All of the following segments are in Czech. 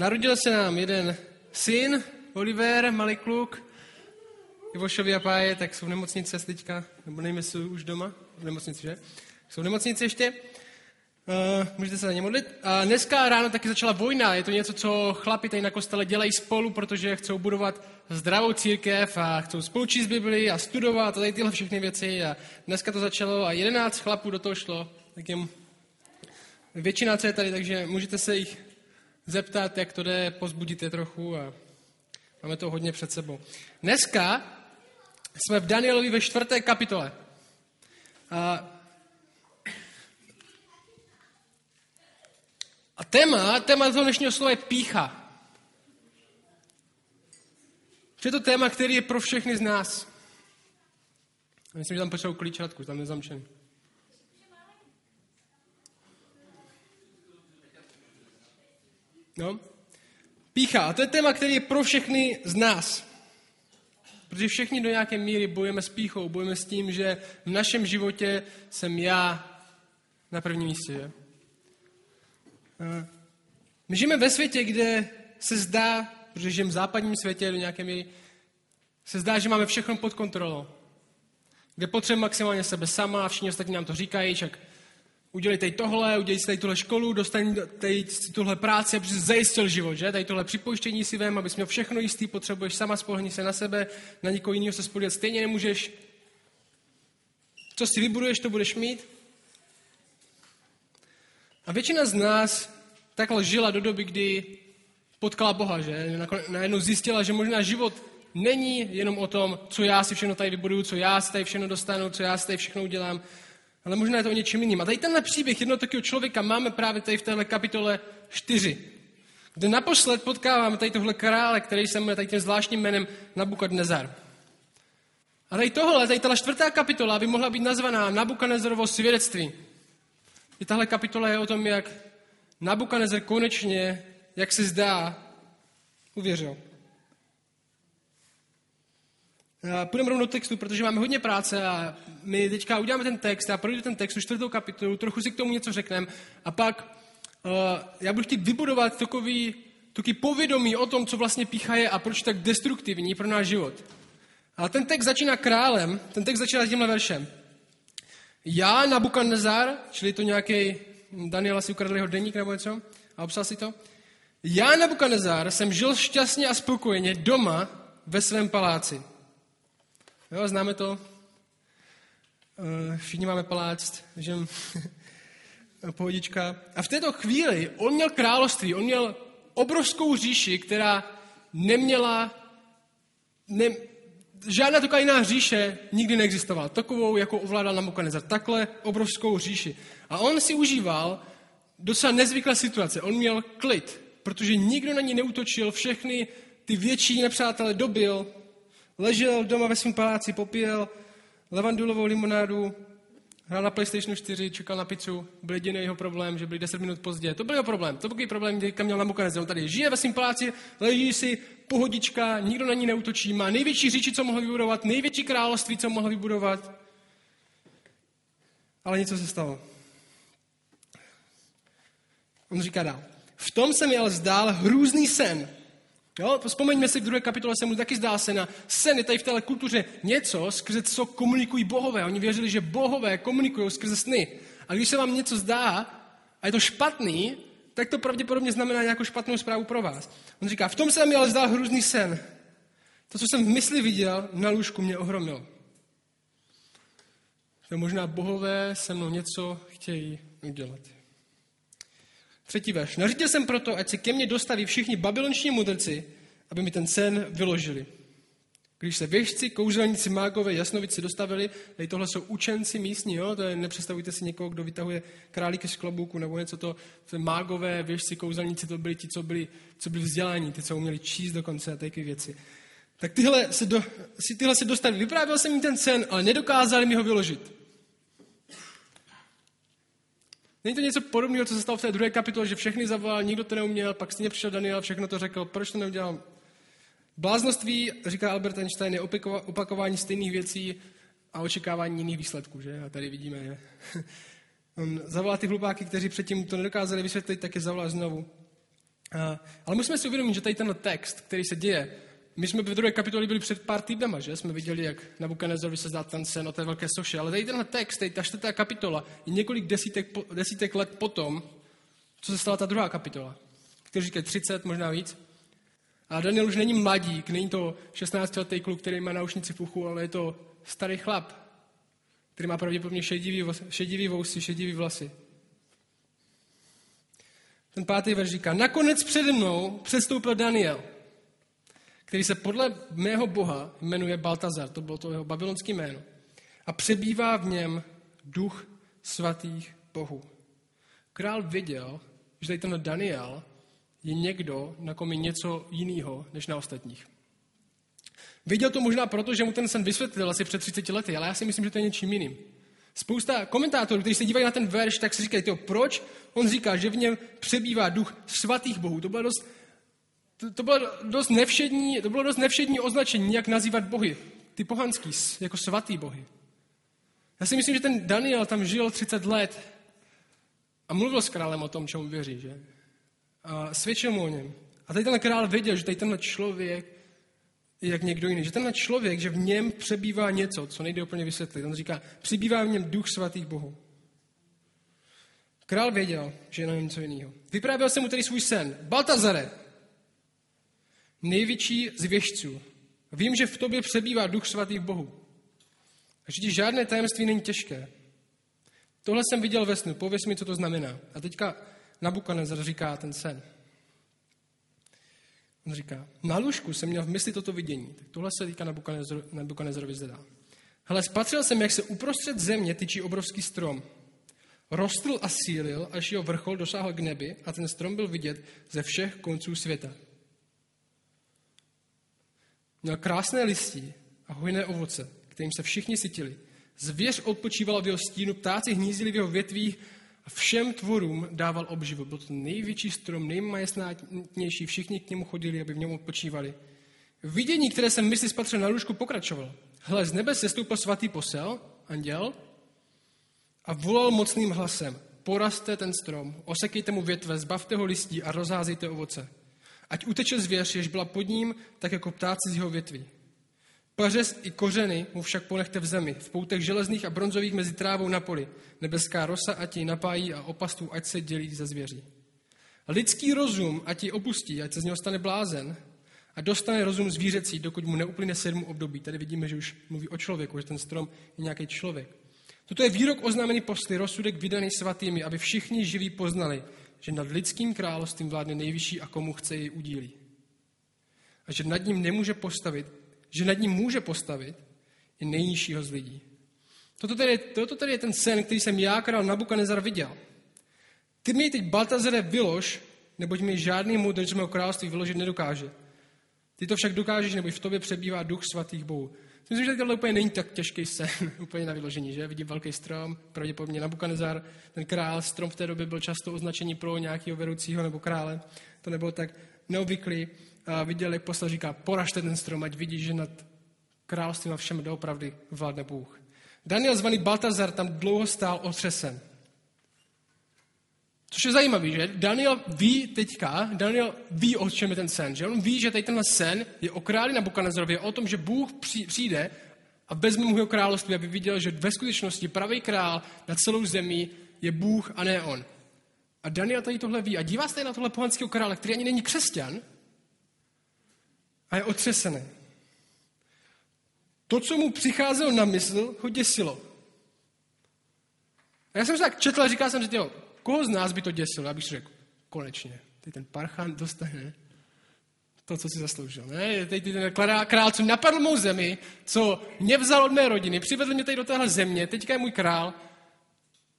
Narodil se nám jeden syn, Oliver, malý kluk, Ivošovi a Páje, tak jsou v nemocnici teďka, nebo nevím, jestli jsou už doma, v nemocnici, že? Jsou v nemocnici ještě. Uh, můžete se za ně modlit. A dneska ráno taky začala vojna. Je to něco, co chlapi tady na kostele dělají spolu, protože chcou budovat zdravou církev a chcou spolu číst Bibli a studovat a tady tyhle všechny věci. A dneska to začalo a jedenáct chlapů do toho šlo. Tak jim většina, co je tady, takže můžete se jich zeptat, jak to jde, pozbudit je trochu a máme to hodně před sebou. Dneska jsme v Danielovi ve čtvrté kapitole. A A téma, téma toho dnešního slova je pícha. Je to téma, který je pro všechny z nás. Myslím, že tam potřebuji klíčatku, tam nezamčený. No. Pícha. A to je téma, který je pro všechny z nás. Protože všichni do nějaké míry bojujeme s píchou, bojujeme s tím, že v našem životě jsem já na prvním místě. Že? My žijeme ve světě, kde se zdá, protože žijeme v západním světě do nějaké míry, se zdá, že máme všechno pod kontrolou. Kde potřebujeme maximálně sebe sama a všichni ostatní nám to říkají, však udělej tady tohle, udělej si tady tuhle školu, dostaň tady tuhle práci, aby si zajistil život, že? Tady tohle připojištění si vem, abys měl všechno jistý, potřebuješ sama, spolehni se na sebe, na nikoho jiného se spodívat stejně nemůžeš. Co si vybuduješ, to budeš mít. A většina z nás takhle žila do doby, kdy potkala Boha, že? Najednou zjistila, že možná život není jenom o tom, co já si všechno tady vybuduju, co já si tady všechno dostanu, co já si tady všechno udělám, ale možná je to o něčem jiným. A tady tenhle příběh jednoho takového člověka máme právě tady v téhle kapitole 4, kde naposled potkáváme tady tohle krále, který se jmenuje tady tím zvláštním jménem Nabukadnezar. A tady tohle, tady tahle čtvrtá kapitola by mohla být nazvaná Nabukadnezarovo svědectví. I tahle kapitola je o tom, jak Nabukadnezar konečně, jak se zdá, uvěřil. Půjdeme rovnou do textu, protože máme hodně práce a my teďka uděláme ten text a projdu ten text, tu čtvrtou kapitolu, trochu si k tomu něco řekneme a pak uh, já budu chtít vybudovat takový, takový povědomí o tom, co vlastně pícha je a proč tak destruktivní pro náš život. A ten text začíná králem, ten text začíná tímhle veršem. Já, Nabukadnezar, čili to nějaký, Daniela si ukradl jeho deník nebo něco a obsal si to. Já, Nabukadnezar, jsem žil šťastně a spokojeně doma ve svém paláci. Jo, známe to. Eh, všichni máme palác, že pohodička. A v této chvíli on měl království, on měl obrovskou říši, která neměla, ne, žádná taková jiná říše nikdy neexistovala. Takovou, jako ovládal Nabucodonosor. Takhle obrovskou říši. A on si užíval docela nezvyklé situace. On měl klid, protože nikdo na ní neutočil, všechny ty větší nepřátelé dobil, ležel doma ve svém paláci, popíjel levandulovou limonádu, hrál na PlayStation 4, čekal na pizzu, byl jediný jeho problém, že byl 10 minut pozdě. To byl jeho problém, to byl problém, kam měl Nabucodonosor. On tady žije ve svém paláci, leží si, pohodička, nikdo na ní neutočí, má největší říči, co mohl vybudovat, největší království, co mohl vybudovat. Ale něco se stalo. On říká dál. V tom se mi ale zdál hrůzný sen. Jo, vzpomeňme si, v druhé kapitole se mu taky zdá se na sen je tady v této kultuře něco, skrze co komunikují bohové. Oni věřili, že bohové komunikují skrze sny. A když se vám něco zdá a je to špatný, tak to pravděpodobně znamená nějakou špatnou zprávu pro vás. On říká, v tom se mi ale zdál hrůzný sen. To, co jsem v mysli viděl, na lůžku mě ohromilo. Že možná bohové se mnou něco chtějí udělat. Třetí verš. Nařídil jsem proto, ať se ke mně dostaví všichni babylonční mudrci, aby mi ten sen vyložili. Když se věžci, kouzelníci, mágové, jasnovici dostavili, tady tohle jsou učenci místní, jo? To je, nepředstavujte si někoho, kdo vytahuje králíky z klobouku nebo něco to, to mágové, věžci, kouzelníci, to byli ti, co byli, co byli vzdělání, ty, co uměli číst dokonce a takové věci. Tak tyhle se, do, si tyhle se dostali. Vyprávěl jsem jim ten sen, ale nedokázali mi ho vyložit. Není to něco podobného, co se stalo v té druhé kapitole, že všechny zavolal, nikdo to neuměl, pak stejně přišel Daniel, všechno to řekl, proč to neudělal? Bláznoství, říká Albert Einstein, je opakování stejných věcí a očekávání jiných výsledků, že? A tady vidíme, že? On zavolá ty hlupáky, kteří předtím to nedokázali vysvětlit, tak je zavolá znovu. Ale musíme si uvědomit, že tady tenhle text, který se děje, my jsme v druhé kapitole byli před pár týdnama, že? Jsme viděli, jak Nabukodonosorovi se zdá ten sen o té velké soše. Ale tady tenhle text, tady ta čtvrtá kapitola, je několik desítek, desítek let potom, co se stala ta druhá kapitola. Který říkají 30, možná víc. A Daniel už není mladík, není to 16-letý kluk, který má naušnici v uchu, ale je to starý chlap, který má pravděpodobně šedivý, šedivý vousy, šedivý vlasy. Ten pátý verš říká, nakonec přede mnou přestoupil Daniel, který se podle mého boha jmenuje Baltazar, to bylo to jeho babylonské jméno, a přebývá v něm duch svatých bohů. Král viděl, že tady ten Daniel je někdo, na kom je něco jiného než na ostatních. Viděl to možná proto, že mu ten sen vysvětlil asi před 30 lety, ale já si myslím, že to je něčím jiným. Spousta komentátorů, kteří se dívají na ten verš, tak si říkají, proč on říká, že v něm přebývá duch svatých bohů. To bylo dost, to, to bylo dost nevšední, to bylo dost nevšední označení, jak nazývat bohy. Ty pohanský, jako svatý bohy. Já si myslím, že ten Daniel tam žil 30 let a mluvil s králem o tom, čemu věří, že? A svědčil mu o něm. A tady ten král věděl, že tady tenhle člověk je jak někdo jiný. Že tenhle člověk, že v něm přebývá něco, co nejde úplně vysvětlit. On říká, přibývá v něm duch svatých bohů. Král věděl, že je na něco jiného. Vyprávěl jsem mu tedy svůj sen. Baltazare, největší z věžců, vím, že v tobě přebývá duch svatých bohů. A že ti žádné tajemství není těžké. Tohle jsem viděl ve snu, pověs mi, co to znamená. A teďka Nabukanezar říká ten sen. On říká, na lůžku jsem měl v mysli toto vidění. Tak tohle se týká Nabukanezarovi zadá. Hele, spatřil jsem, jak se uprostřed země tyčí obrovský strom. Rostl a sílil, až jeho vrchol dosáhl k nebi a ten strom byl vidět ze všech konců světa. Měl krásné listí a hojné ovoce, kterým se všichni sytili. Zvěř odpočívala v jeho stínu, ptáci hnízili v jeho větvích a všem tvorům dával obživu. Byl to největší strom, nejmajestnátnější, všichni k němu chodili, aby v něm odpočívali. Vidění, které jsem mysli spatřil na lůžku, pokračoval. Hle, z nebe sestoupil svatý posel, anděl, a volal mocným hlasem. Porazte ten strom, osekejte mu větve, zbavte ho listí a rozházejte ovoce. Ať uteče zvěř, jež byla pod ním, tak jako ptáci z jeho větví. Pařez i kořeny mu však ponechte v zemi, v poutech železných a bronzových mezi trávou na poli. Nebeská rosa ať ji napájí a opastů ať se dělí ze zvěří. Lidský rozum ať ji opustí, ať se z něho stane blázen a dostane rozum zvířecí, dokud mu neuplyne sedm období. Tady vidíme, že už mluví o člověku, že ten strom je nějaký člověk. Toto je výrok oznámený posty, rozsudek vydaný svatými, aby všichni živí poznali, že nad lidským královstvím vládne nejvyšší a komu chce jej udílí. A že nad ním nemůže postavit že nad ním může postavit i nejnižšího z lidí. Toto tedy, toto tedy je ten sen, který jsem já, král Nabukadnezar, viděl. Ty mi teď Baltazare vylož, neboť mi žádný moudrc mého království vyložit nedokáže. Ty to však dokážeš, neboť v tobě přebývá duch svatých bohů. Myslím, že tohle úplně není tak těžký sen, úplně na vyložení, že? Vidím velký strom, pravděpodobně Nabukadnezar, ten král, strom v té době byl často označený pro nějakého vedoucího nebo krále. To nebylo tak neobvyklý a viděl, jak posla říká, poražte ten strom, ať vidí, že nad královstvím a všem doopravdy vládne Bůh. Daniel zvaný Baltazar tam dlouho stál otřesen. Což je zajímavé, že Daniel ví teďka, Daniel ví, o čem je ten sen. Že on ví, že tady tenhle sen je o králi na Bukanazerově, o tom, že Bůh přijde a vezme mu jeho království, aby viděl, že ve skutečnosti pravý král na celou zemi je Bůh a ne on. A Daniel tady tohle ví a dívá se na tohle pohanského krále, který ani není křesťan, a je otřesený. To, co mu přicházelo na mysl, ho děsilo. A já jsem se tak četl a říkal jsem si, jo, koho z nás by to děsilo? Já bych si řekl, konečně, teď ten parchán dostane to, co si zasloužil. Ne? Teď ten král, co napadl mou zemi, co mě vzal od mé rodiny, přivedl mě tady do téhle země, teďka je můj král.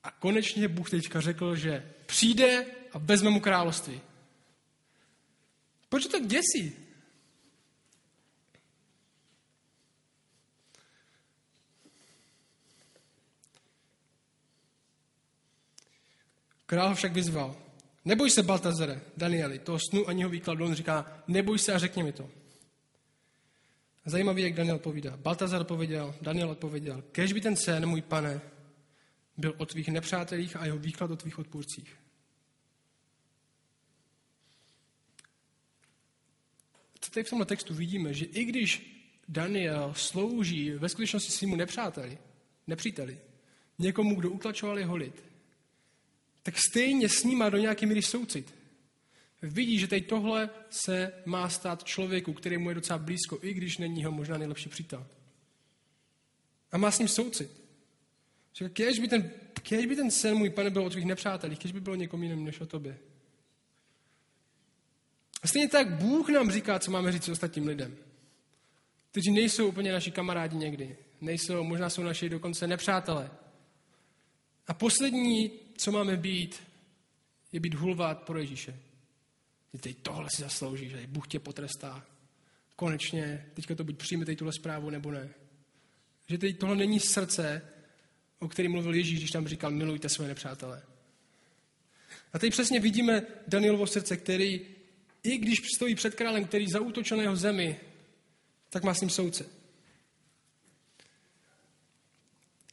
A konečně Bůh teďka řekl, že přijde a vezme mu království. Proč to tak děsí? Král ho však vyzval. Neboj se, Baltazare, Danieli, toho snu ani jeho výkladu. On říká, neboj se a řekni mi to. Zajímavý, jak Daniel povídá. Baltazar odpověděl, Daniel odpověděl, kež by ten sen, můj pane, byl o tvých nepřátelích a jeho výklad o tvých odpůrcích. tady v tomhle textu vidíme, že i když Daniel slouží ve skutečnosti svýmu nepřáteli, nepříteli, někomu, kdo utlačoval jeho lid, tak stejně s ním má do nějaké míry soucit. Vidí, že teď tohle se má stát člověku, který mu je docela blízko, i když není ho možná nejlepší přítel. A má s ním soucit. Říká, kež by ten, kež by ten sen můj pane byl o tvých nepřátelích, kež by bylo někom jiným než o tobě. A stejně tak Bůh nám říká, co máme říct ostatním lidem. Kteří nejsou úplně naši kamarádi někdy. Nejsou, možná jsou naši dokonce nepřátelé. A poslední, co máme být, je být hulvát pro Ježíše. Že teď tohle si zaslouží, že Bůh tě potrestá. Konečně, teďka to buď přijme teď tuhle zprávu, nebo ne. Že teď tohle není srdce, o kterém mluvil Ježíš, když tam říkal, milujte své nepřátele. A teď přesně vidíme Danielovo srdce, který, i když stojí před králem, který zautočil na jeho zemi, tak má s ním soudce.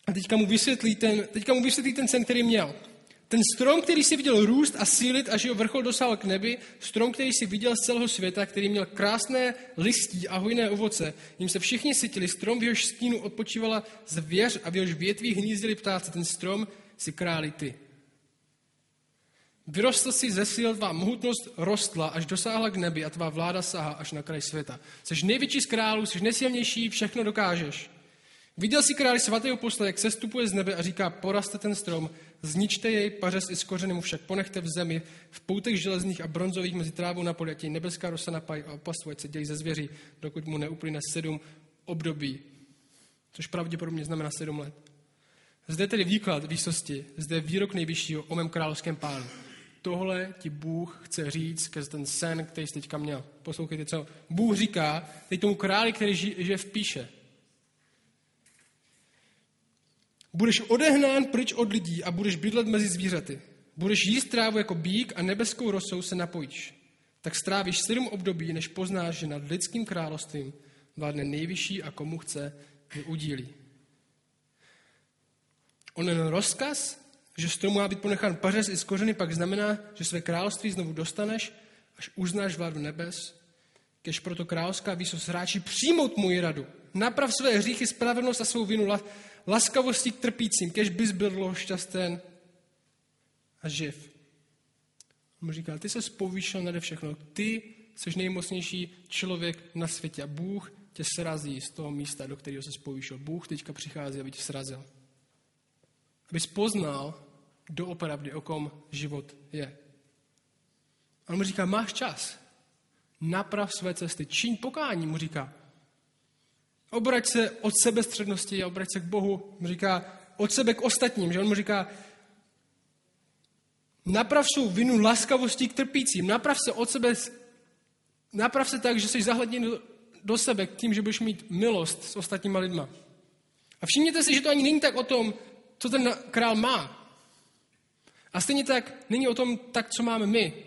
A teďka mu vysvětlí ten, teďka mu vysvětlí ten sen, který měl. Ten strom, který si viděl růst a sílit, až jeho vrchol dosáhl k nebi, strom, který si viděl z celého světa, který měl krásné listí a hojné ovoce, jim se všichni sytili, strom v jehož stínu odpočívala zvěř a v jehož větví hnízdili ptáci, ten strom si králi ty. Vyrostl si ze sil, tvá mohutnost rostla, až dosáhla k nebi a tvá vláda sahá až na kraj světa. Jsi největší z králů, jsi nejsilnější, všechno dokážeš. Viděl si králi svatého posla, jak se stupuje z nebe a říká, poraste ten strom, zničte jej, pařez i s kořenem však ponechte v zemi, v poutech železných a bronzových mezi trávou na poli, nebeská rosa napaj a opastu, ať se dějí ze zvěří, dokud mu neuplyne sedm období, což pravděpodobně znamená sedm let. Zde tedy výklad výsosti, zde výrok nejvyššího o mém královském pánu. Tohle ti Bůh chce říct skrz ten sen, který jsi teďka měl. Poslouchejte, co Bůh říká teď tomu králi, který žije v píše. Budeš odehnán pryč od lidí a budeš bydlet mezi zvířaty. Budeš jíst trávu jako bík a nebeskou rosou se napojíš. Tak strávíš sedm období, než poznáš, že nad lidským královstvím vládne nejvyšší a komu chce, je udílí. Onen rozkaz, že stromu má být ponechán pařez i z kořeny, pak znamená, že své království znovu dostaneš, až uznáš vládu nebes, kež proto královská výsost hráči přijmout můj radu. Naprav své hříchy, spravedlnost a svou vinu laskavostí k trpícím, kež bys byl šťasten a živ. On mu říká, ty se povýšil nade všechno. Ty jsi nejmocnější člověk na světě a Bůh tě srazí z toho místa, do kterého se povýšil. Bůh teďka přichází, aby tě srazil. Abys poznal doopravdy, o kom život je. A on mu říká, máš čas. Naprav své cesty. Čiň pokání, mu říká. Obrať se od sebe střednosti a obrať se k Bohu. On říká od sebe k ostatním, že on mu říká, naprav svou vinu laskavostí k trpícím, naprav se od sebe, naprav se tak, že jsi zahledněn do, do sebe k tím, že budeš mít milost s ostatníma lidma. A všimněte si, že to ani není tak o tom, co ten král má. A stejně tak není o tom tak, co máme my.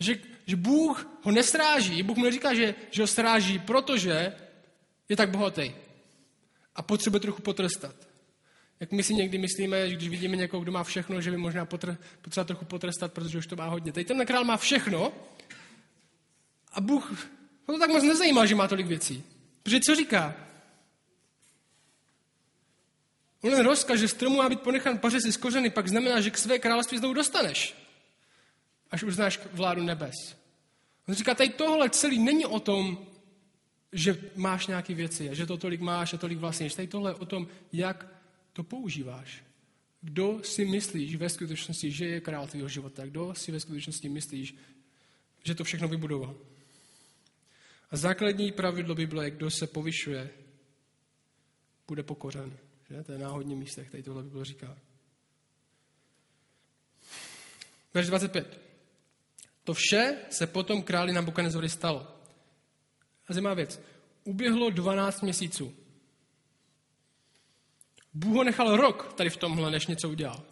Že, že Bůh ho nestráží. Bůh mu neříká, že, že ho stráží, protože je tak bohatý a potřebuje trochu potrestat. Jak my si někdy myslíme, že když vidíme někoho, kdo má všechno, že by možná potr- potřeba trochu potrestat, protože už to má hodně. Teď ten král má všechno a Bůh ho to tak moc nezajímá, že má tolik věcí. Protože co říká? On jen rozkaz, že stromu má být ponechan pařez z kořeny, pak znamená, že k své království znovu dostaneš, až uznáš vládu nebes. On říká, tady tohle celý není o tom, že máš nějaké věci a že to tolik máš a tolik vlastníš. Tady tohle o tom, jak to používáš. Kdo si myslíš ve skutečnosti, že je král tvého života? Kdo si ve skutečnosti myslíš, že to všechno vybudoval? A základní pravidlo Bible, kdo se povyšuje, bude pokořen. Že? To je náhodní místech, tady tohle Bible říká. Verš 25. To vše se potom králi Nabukanezory stalo. A zajímavá věc. Uběhlo 12 měsíců. Bůh ho nechal rok tady v tomhle, než něco udělal.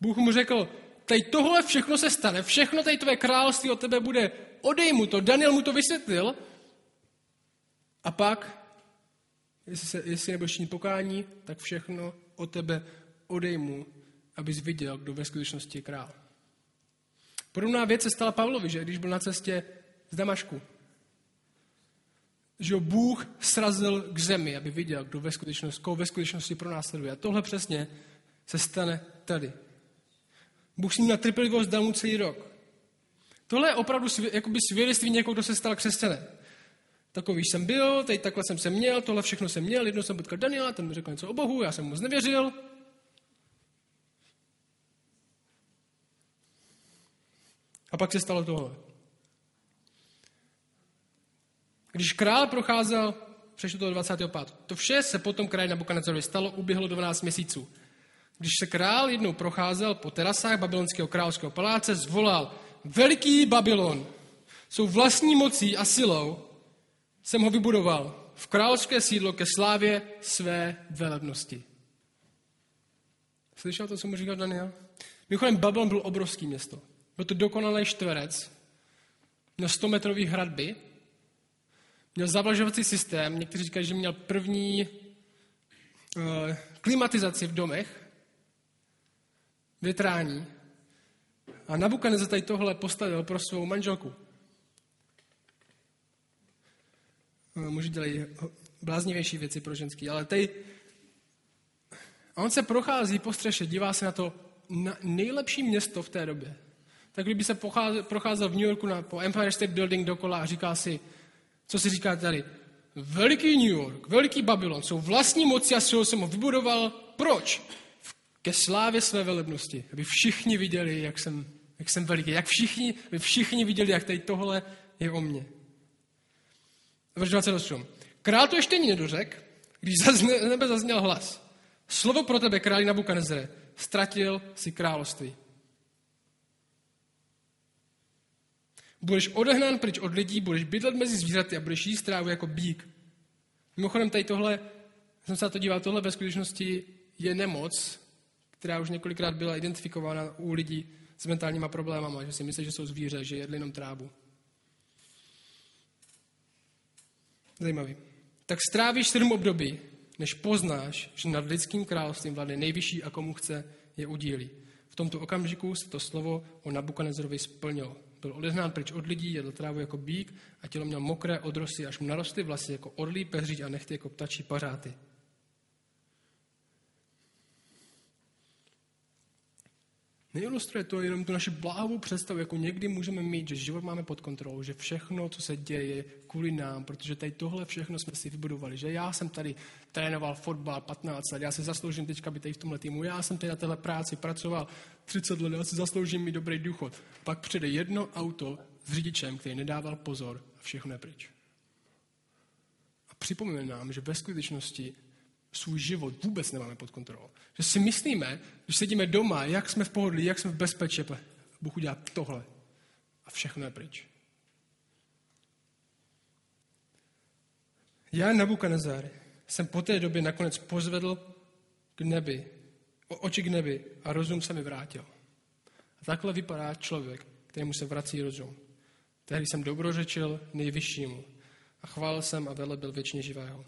Bůh mu řekl, tady tohle všechno se stane, všechno tady tvé království od tebe bude, odej mu to. Daniel mu to vysvětlil. A pak, jestli, se, jestli nebudeš činit pokání, tak všechno od tebe odej mu, abys viděl, kdo ve skutečnosti je král. Podobná věc se stala Pavlovi, že když byl na cestě z Damašku. Že Bůh srazil k zemi, aby viděl, kdo ve skutečnosti, koho ve skutečnosti pro nás sleduje. A tohle přesně se stane tady. Bůh s ním na trpělivost dal mu celý rok. Tohle je opravdu jakoby svědectví někoho, kdo se stal křesťanem. Takový jsem byl, teď takhle jsem se měl, tohle všechno jsem měl, jednou jsem potkal Daniela, ten mi řekl něco o Bohu, já jsem mu nevěřil. A pak se stalo tohle. Když král procházel, přešlo to do 25. To vše se potom král Nabukadnezarovi stalo, uběhlo 12 měsíců. Když se král jednou procházel po terasách babylonského královského paláce, zvolal, veliký Babylon, jsou vlastní mocí a silou, jsem ho vybudoval v královské sídlo ke slávě své velebnosti. Slyšel to, co mu říkal Daniel? Mimochodem, Babylon byl obrovský město. Byl to dokonalý čtverec, měl 100 metrový hradby, měl zavlažovací systém, někteří říkají, že měl první uh, klimatizaci v domech, větrání. A Nabukadnezar tady tohle postavil pro svou manželku. Eh, muži dělají bláznivější věci pro ženský, ale tady a on se prochází po střeše, dívá se na to na nejlepší město v té době. Tak kdyby se procházel v New Yorku na, po Empire State Building dokola a říká si, co si říká tady, veliký New York, veliký Babylon, jsou vlastní moci a silou jsem ho vybudoval. Proč? Ke slávě své velebnosti, aby všichni viděli, jak jsem, jak jsem veliký, jak všichni, aby všichni viděli, jak tady tohle je o mně. Verš 28. Král to ještě nedořek, když z nebe zazněl hlas. Slovo pro tebe, králi Nabukanezere, ztratil si království. Budeš odehnán pryč od lidí, budeš bydlet mezi zvířaty a budeš jíst trávu jako bík. Mimochodem, tady tohle, jsem se na to díval, tohle ve skutečnosti je nemoc, která už několikrát byla identifikována u lidí s mentálníma problémama, že si myslí, že jsou zvíře, že jedli jenom trávu. Zajímavý. Tak strávíš sedm období, než poznáš, že nad lidským královstvím vládne nejvyšší a komu chce je udílí. V tomto okamžiku se to slovo o Nabukadnezarovi splnilo. Byl odehnán pryč od lidí, jedl trávu jako bík a tělo měl mokré odrosy, až mu narostly vlasy jako orlí peřiť a nechty jako ptačí pařáty. Neilustruje to jenom tu naši bláhovou představu, jako někdy můžeme mít, že život máme pod kontrolou, že všechno, co se děje, kvůli nám, protože tady tohle všechno jsme si vybudovali, že já jsem tady trénoval fotbal 15 let, já si zasloužím teďka být tady v tomhle týmu, já jsem tady na téhle práci pracoval 30 let, já si zasloužím mít dobrý důchod. Pak přijde jedno auto s řidičem, který nedával pozor a všechno je pryč. A připomíná nám, že ve skutečnosti svůj život vůbec nemáme pod kontrolou. Že si myslíme, když sedíme doma, jak jsme v pohodlí, jak jsme v bezpečí, Bůh udělá tohle a všechno je pryč. Já, Nabukadnezar, jsem po té době nakonec pozvedl k nebi, oči k nebi a rozum se mi vrátil. A takhle vypadá člověk, kterému se vrací rozum. Tehdy jsem dobrořečil nejvyššímu a chválil jsem a velebil věčně živého.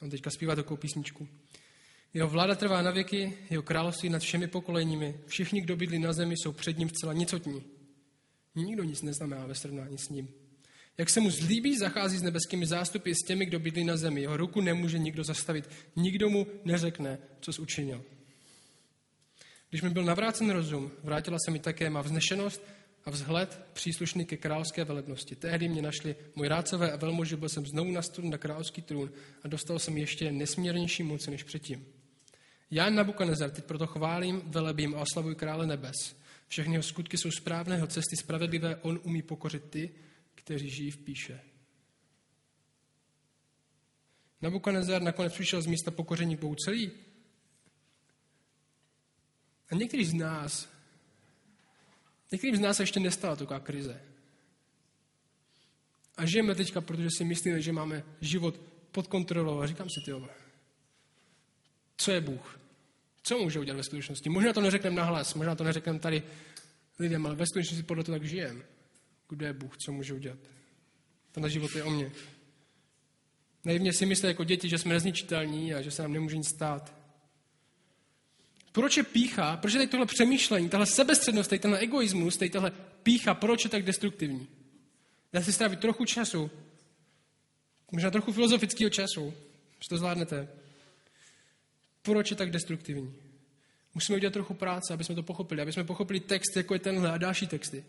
On teďka zpívá takovou písničku. Jeho vláda trvá na věky, jeho království nad všemi pokoleními. Všichni, kdo bydlí na zemi, jsou před ním zcela nicotní. Nikdo nic neznamená ve srovnání s ním. Jak se mu zlíbí, zachází s nebeskými zástupy s těmi, kdo bydlí na zemi. Jeho ruku nemůže nikdo zastavit. Nikdo mu neřekne, co jsi učinil. Když mi byl navrácen rozum, vrátila se mi také má vznešenost a vzhled příslušný ke královské velebnosti. Tehdy mě našli můj rádcové a velmoži, byl jsem znovu nastolen na královský trůn a dostal jsem ještě nesmírnější moci než předtím. Já Nabukadnezar teď proto chválím, velebím a oslavuji krále nebes. Všechny jeho skutky jsou správné, jeho cesty spravedlivé, on umí pokořit ty, kteří žijí v píše. Nabukadnezar nakonec přišel z místa pokoření Bohu celý. A někteří z nás Některým z nás ještě nestala taková krize. A žijeme teďka, protože si myslíme, že máme život pod kontrolou. A říkám si, ty co je Bůh? Co může udělat ve skutečnosti? Možná to neřekneme nahlas, možná to neřekneme tady lidem, ale ve skutečnosti podle toho tak žijeme. Kdo je Bůh? Co může udělat? Tenhle život je o mně. Naivně si myslí jako děti, že jsme nezničitelní a že se nám nemůže nic stát. Proč je pícha, proč je tady tohle přemýšlení, tahle sebestřednost, tady tenhle egoismus, tady tahle pícha, proč je tak destruktivní? Dá si strávit trochu času možná trochu filozofického času, že to zvládnete. Proč je tak destruktivní? Musíme udělat trochu práce, aby jsme to pochopili, aby jsme pochopili text, jako je tenhle a další texty.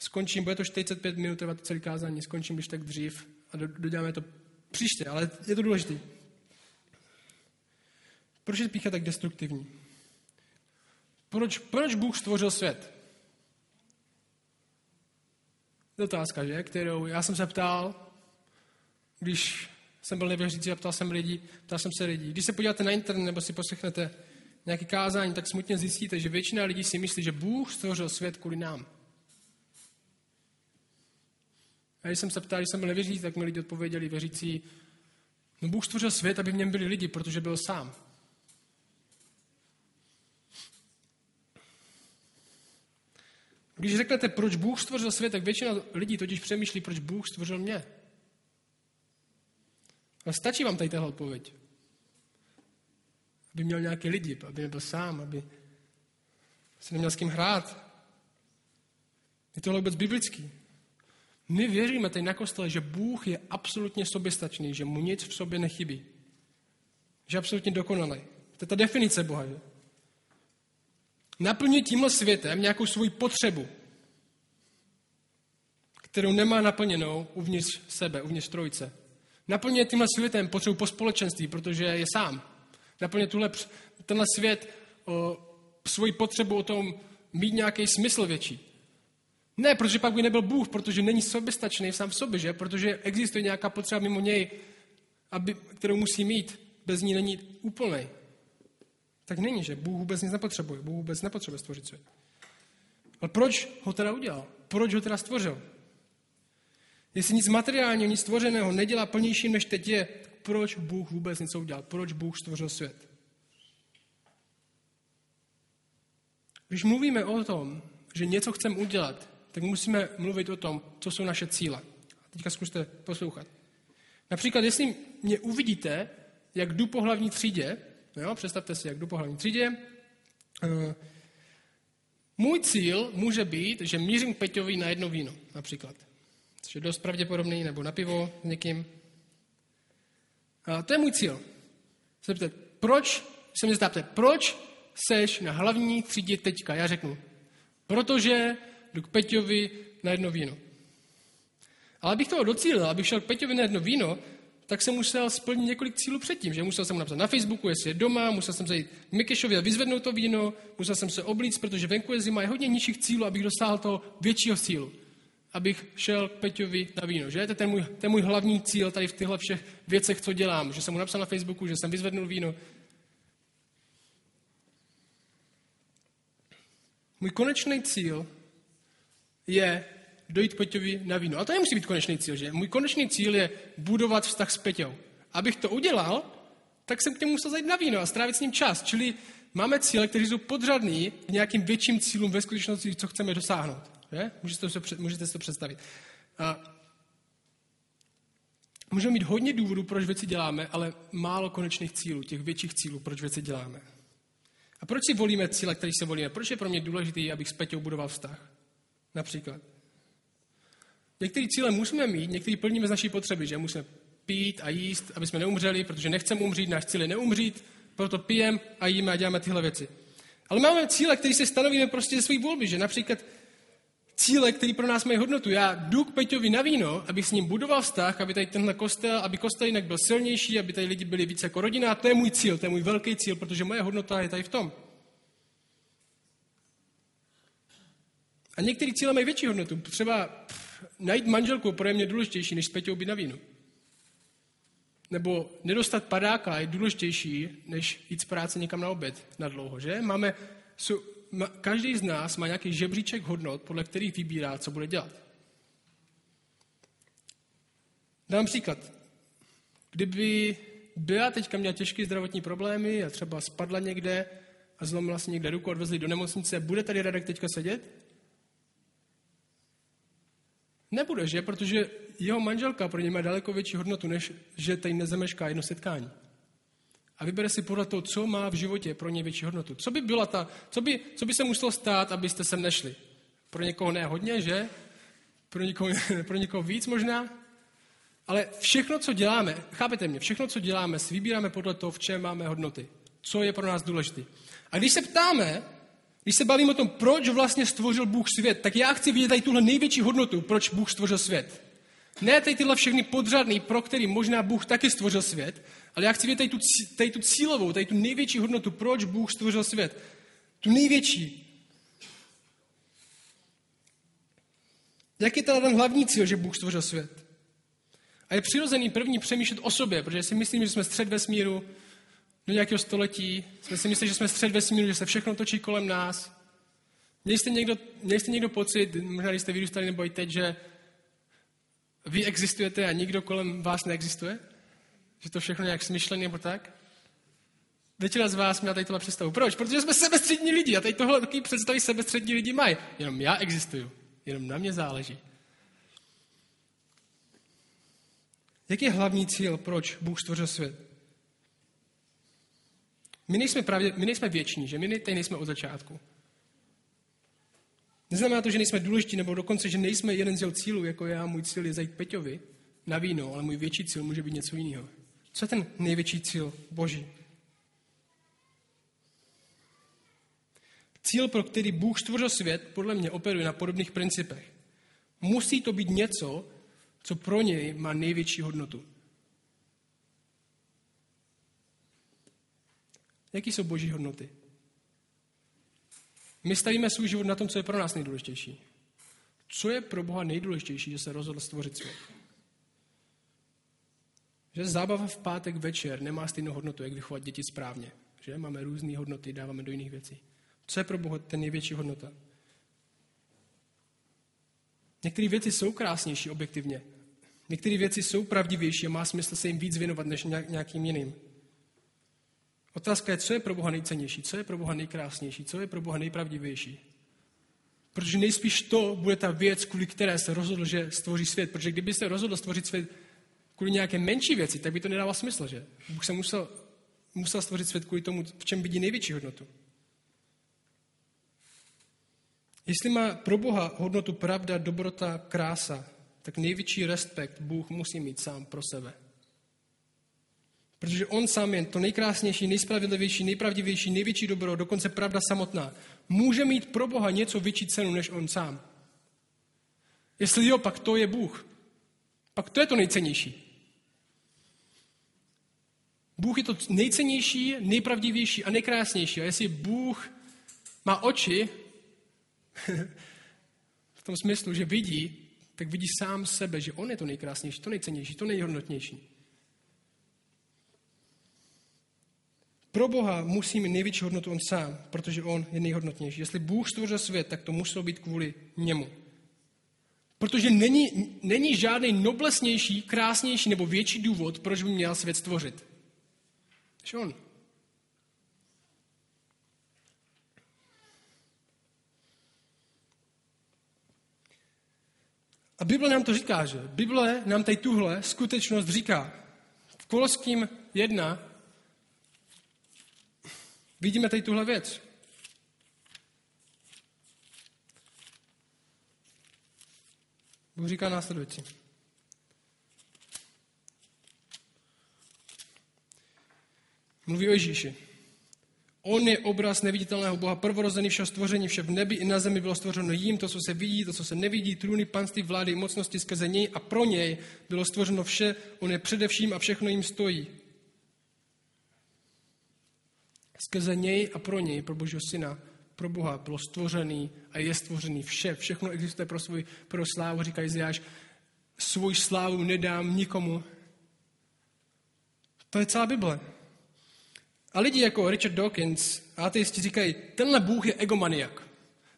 Skončím, bude to 45 minut trvat celý kázání, skončím když tak dřív a doděláme to příště, ale je to důležité. Proč je pícha tak destruktivní? Proč, proč Bůh stvořil svět? Otázka, že? Kterou já jsem se ptal, když jsem byl nevěřící a ptal jsem lidi, ptal jsem se lidí. Když se podíváte na internet nebo si poslechnete nějaké kázání, tak smutně zjistíte, že většina lidí si myslí, že Bůh stvořil svět kvůli nám. A když jsem se ptal, když jsem byl nevěřící, tak mi lidi odpověděli věřící, no Bůh stvořil svět, aby v něm byli lidi, protože byl sám. Když řeknete, proč Bůh stvořil svět, tak většina lidí totiž přemýšlí, proč Bůh stvořil mě. A stačí vám tady tahle odpověď. Aby měl nějaké lidi, aby nebyl sám, aby se neměl s kým hrát. Je tohle vůbec biblický. My věříme tady na kostele, že Bůh je absolutně soběstačný, že mu nic v sobě nechybí. Že je absolutně dokonalý. To je ta definice Boha. Že? Naplňuje tímhle světem nějakou svoji potřebu, kterou nemá naplněnou uvnitř sebe, uvnitř trojice. Naplňuje tímhle světem potřebu po společenství, protože je sám. Naplňuje tuhle, tenhle svět o, svoji potřebu o tom mít nějaký smysl větší. Ne, protože pak by nebyl Bůh, protože není soběstačný sám v sobě, že? Protože existuje nějaká potřeba mimo něj, aby, kterou musí mít. Bez ní není úplný. Tak není, že Bůh vůbec nic nepotřebuje. Bůh vůbec nepotřebuje stvořit svět. Ale proč ho teda udělal? Proč ho teda stvořil? Jestli nic materiálního, nic stvořeného nedělá plnějším, než teď je, proč Bůh vůbec něco udělal? Proč Bůh stvořil svět? Když mluvíme o tom, že něco chceme udělat, tak musíme mluvit o tom, co jsou naše cíle. A teďka zkuste poslouchat. Například, jestli mě uvidíte, jak jdu po hlavní třídě, jo, představte si, jak jdu po hlavní třídě, uh, můj cíl může být, že mířím Peťovi na jedno víno, například. Což je dost pravděpodobný, nebo na pivo s někým. A to je můj cíl. Se ptát, proč, se mě zeptáte, proč seš na hlavní třídě teďka? Já řeknu, protože jdu k Peťovi na jedno víno. Ale abych toho docílil, abych šel k Peťovi na jedno víno, tak jsem musel splnit několik cílů předtím, že musel jsem napsat na Facebooku, jestli je doma, musel jsem zajít k Mikešovi a vyzvednout to víno, musel jsem se oblíct, protože venku je zima, je hodně nižších cílů, abych dosáhl toho většího cílu. Abych šel Peťovi na víno. Že? To je ten můj, ten můj hlavní cíl tady v těchto všech věcech, co dělám. Že jsem mu napsal na Facebooku, že jsem vyzvednul víno. Můj konečný cíl je dojít Peťovi na víno. A to nemusí být konečný cíl, že? Můj konečný cíl je budovat vztah s Peťou. Abych to udělal, tak jsem k němu musel zajít na víno a strávit s ním čas. Čili máme cíle, které jsou podřadný nějakým větším cílům ve skutečnosti, co chceme dosáhnout. Že? Můžete, si to, můžete si to představit. A můžeme mít hodně důvodů, proč věci děláme, ale málo konečných cílů, těch větších cílů, proč věci děláme. A proč si volíme cíle, které se volíme? Proč je pro mě důležité, abych s Peťou budoval vztah? Například. Některé cíle musíme mít, některé plníme z naší potřeby, že musíme pít a jíst, aby jsme neumřeli, protože nechceme umřít, náš cíl je neumřít, proto pijeme a jíme a děláme tyhle věci. Ale máme cíle, které si stanovíme prostě ze své volby, že například cíle, které pro nás mají hodnotu. Já jdu k Peťovi na víno, abych s ním budoval vztah, aby tady tenhle kostel, aby kostel jinak byl silnější, aby tady lidi byli více jako rodina. A to je můj cíl, to je můj velký cíl, protože moje hodnota je tady v tom. A některé cíle mají větší hodnotu. Třeba najít manželku pro mě důležitější, než s Peťou být na vínu. Nebo nedostat padáka je důležitější, než jít z práce někam na oběd na dlouho, že? Máme, jsou, ma, každý z nás má nějaký žebříček hodnot, podle kterých vybírá, co bude dělat. Dám příklad. Kdyby byla teďka měla těžké zdravotní problémy a třeba spadla někde a zlomila si někde ruku, odvezli do nemocnice, bude tady Radek teďka sedět? Nebude, že? Protože jeho manželka pro ně má daleko větší hodnotu, než že tady nezemešká jedno setkání. A vybere si podle toho, co má v životě pro ně větší hodnotu. Co by, byla ta, co by, co by se muselo stát, abyste sem nešli? Pro někoho ne hodně, že? Pro někoho, pro někoho víc možná? Ale všechno, co děláme, chápete mě, všechno, co děláme, si vybíráme podle toho, v čem máme hodnoty. Co je pro nás důležité. A když se ptáme, když se bavím o tom, proč vlastně stvořil Bůh svět, tak já chci vidět tady tuhle největší hodnotu, proč Bůh stvořil svět. Ne tady tyhle všechny podřadný, pro který možná Bůh taky stvořil svět, ale já chci vidět tady tu, tady tu cílovou, tady tu největší hodnotu, proč Bůh stvořil svět. Tu největší. Jak je teda ten hlavní cíl, že Bůh stvořil svět? A je přirozený první přemýšlet o sobě, protože si myslím, že jsme střed vesmíru, do nějakého století, jsme si mysleli, že jsme střed vesmíru, že se všechno točí kolem nás. Měli jste někdo, měli jste někdo pocit, možná když jste vyrůstali nebo i teď, že vy existujete a nikdo kolem vás neexistuje? Že to všechno nějak smyšlené nebo tak? Většina z vás měla tady tohle představu. Proč? Protože jsme sebestřední lidi a tady tohle takový představy sebestřední lidi mají. Jenom já existuju. Jenom na mě záleží. Jaký je hlavní cíl, proč Bůh stvořil svět? My nejsme, pravdě, my nejsme věční, že my tady nejsme od začátku. Neznamená to, že nejsme důležití, nebo dokonce, že nejsme jeden z jeho cílů, jako já, můj cíl je zajít Peťovi na víno, ale můj větší cíl může být něco jiného. Co je ten největší cíl Boží? Cíl, pro který Bůh stvořil svět, podle mě operuje na podobných principech. Musí to být něco, co pro něj má největší hodnotu. Jaký jsou boží hodnoty? My stavíme svůj život na tom, co je pro nás nejdůležitější. Co je pro Boha nejdůležitější, že se rozhodl stvořit svět? Že zábava v pátek večer nemá stejnou hodnotu, jak vychovat děti správně. Že máme různé hodnoty, dáváme do jiných věcí. Co je pro Boha ten největší hodnota? Některé věci jsou krásnější objektivně. Některé věci jsou pravdivější a má smysl se jim víc věnovat než nějakým jiným. Otázka je, co je pro Boha nejcennější, co je pro Boha nejkrásnější, co je pro Boha nejpravdivější. Protože nejspíš to bude ta věc, kvůli které se rozhodl, že stvoří svět. Protože kdyby se rozhodl stvořit svět kvůli nějaké menší věci, tak by to nedávalo smysl, že? Bůh se musel, musel stvořit svět kvůli tomu, v čem vidí největší hodnotu. Jestli má pro Boha hodnotu pravda, dobrota, krása, tak největší respekt Bůh musí mít sám pro sebe. Protože on sám je to nejkrásnější, nejspravedlivější, nejpravdivější, největší dobro, dokonce pravda samotná. Může mít pro Boha něco větší cenu než on sám. Jestli jo, pak to je Bůh. Pak to je to nejcennější. Bůh je to nejcennější, nejpravdivější a nejkrásnější. A jestli Bůh má oči, v tom smyslu, že vidí, tak vidí sám sebe, že on je to nejkrásnější, to nejcennější, to nejhodnotnější. Pro Boha musí mít největší hodnotu on sám, protože on je nejhodnotnější. Jestli Bůh stvořil svět, tak to muselo být kvůli němu. Protože není, není žádný noblesnější, krásnější nebo větší důvod, proč by měl svět stvořit. Než on. A Bible nám to říká, že? Bible nám tady tuhle skutečnost říká. V Koloským 1 vidíme tady tuhle věc. Bůh říká následující. Mluví o Ježíši. On je obraz neviditelného Boha, prvorozený všeho stvoření, vše v nebi i na zemi bylo stvořeno jím, to, co se vidí, to, co se nevidí, trůny, panství, vlády, mocnosti skrze něj a pro něj bylo stvořeno vše, on je především a všechno jim stojí. Skrze něj a pro něj, pro Božího syna, pro Boha bylo stvořený a je stvořený vše. Všechno existuje pro svůj pro slávu, říká Izajáš. Svůj slávu nedám nikomu. To je celá Bible. A lidi jako Richard Dawkins, ateisti, říkají, tenhle Bůh je egomaniak.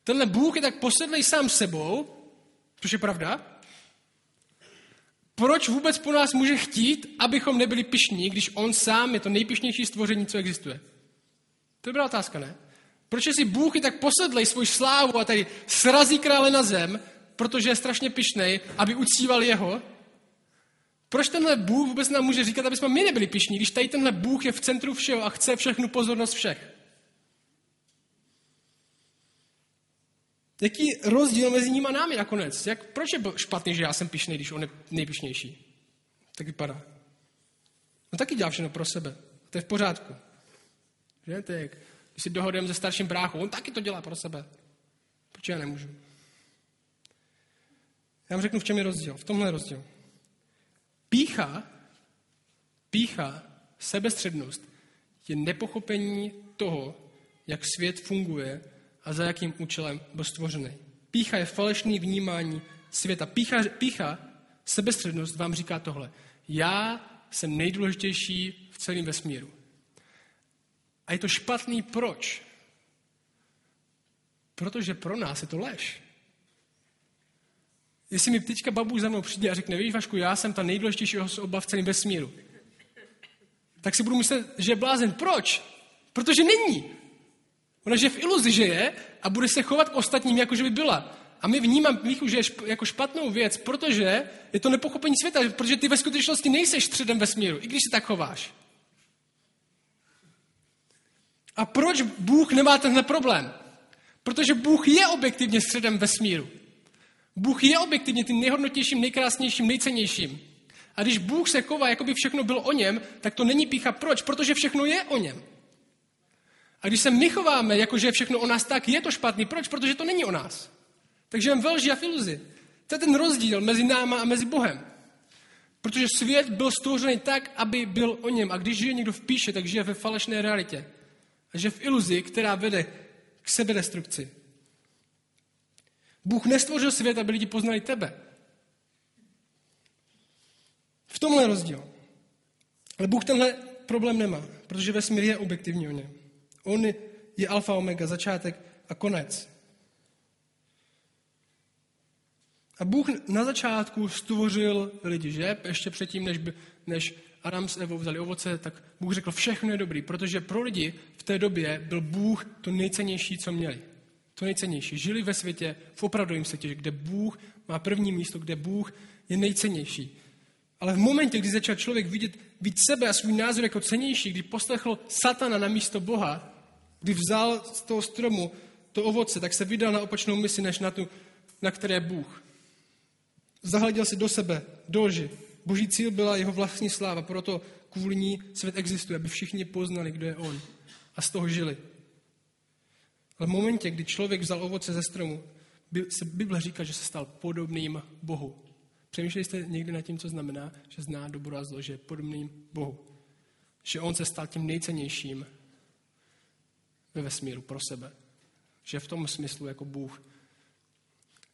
Tenhle Bůh je tak posedlej sám sebou, což je pravda. Proč vůbec po nás může chtít, abychom nebyli pišní, když on sám je to nejpišnější stvoření, co existuje? To je dobrá otázka, ne? Proč si Bůh je tak posedlej svůj slávu a tady srazí krále na zem, protože je strašně pišnej, aby uctíval jeho, proč tenhle Bůh vůbec nám může říkat, aby jsme my nebyli pišní, když tady tenhle Bůh je v centru všeho a chce všechnu pozornost všech? Jaký rozdíl mezi ním a námi nakonec? Jak, proč je špatný, že já jsem pišný, když on je nejpišnější? tak vypadá. No taky dělá všechno pro sebe. To je v pořádku. To je, když si dohodujeme se starším bráchou, on taky to dělá pro sebe. Proč já nemůžu? Já vám řeknu, v čem je rozdíl. V tomhle je rozdíl. Pícha, pícha, sebestřednost je nepochopení toho, jak svět funguje a za jakým účelem byl stvořený. Pícha je falešný vnímání světa. Pícha, pícha, sebestřednost vám říká tohle. Já jsem nejdůležitější v celém vesmíru. A je to špatný proč? Protože pro nás je to lež. Jestli mi teďka babu za mnou přijde a řekne, víš Vašku, já jsem ta nejdůležitější osoba v celém vesmíru, tak si budu myslet, že je blázen. Proč? Protože není. Ona je v iluzi, že je a bude se chovat k ostatním, jako že by byla. A my vnímám píchu, že je šp- jako špatnou věc, protože je to nepochopení světa, protože ty ve skutečnosti nejseš středem vesmíru, i když se tak chováš. A proč Bůh nemá tenhle problém? Protože Bůh je objektivně středem vesmíru. Bůh je objektivně tím nejhodnotějším, nejkrásnějším, nejcennějším. A když Bůh se chová, jako by všechno bylo o něm, tak to není pícha. Proč? Protože všechno je o něm. A když se my chováme, jako že je všechno o nás, tak je to špatný. Proč? Protože to není o nás. Takže jen velží a filuzi. To je ten rozdíl mezi náma a mezi Bohem. Protože svět byl stvořený tak, aby byl o něm. A když žije někdo v píše, tak žije ve falešné realitě. A že v iluzi, která vede k sebedestrukci. Bůh nestvořil svět, aby lidi poznali tebe. V tomhle je rozdíl. Ale Bůh tenhle problém nemá, protože vesmír je objektivní o něm. On je alfa, omega, začátek a konec. A Bůh na začátku stvořil lidi, že? Ještě předtím, než, by, než Adam s Evou vzali ovoce, tak Bůh řekl, všechno je dobrý, protože pro lidi v té době byl Bůh to nejcennější, co měli. To nejcennější. Žili ve světě, v opravdovém světě, kde Bůh má první místo, kde Bůh je nejcennější. Ale v momentě, kdy začal člověk vidět víc sebe a svůj názor jako cenější, kdy poslechl satana na místo Boha, kdy vzal z toho stromu to ovoce, tak se vydal na opačnou misi, než na tu, na které Bůh. Zahleděl si do sebe, do lži. Boží cíl byla jeho vlastní sláva, proto kvůli ní svět existuje, aby všichni poznali, kdo je on. A z toho žili. Ale v momentě, kdy člověk vzal ovoce ze stromu, se Bible říká, že se stal podobným Bohu. Přemýšleli jste někdy nad tím, co znamená, že zná dobro a zlo, že je podobným Bohu. Že on se stal tím nejcennějším ve vesmíru pro sebe. Že v tom smyslu jako Bůh.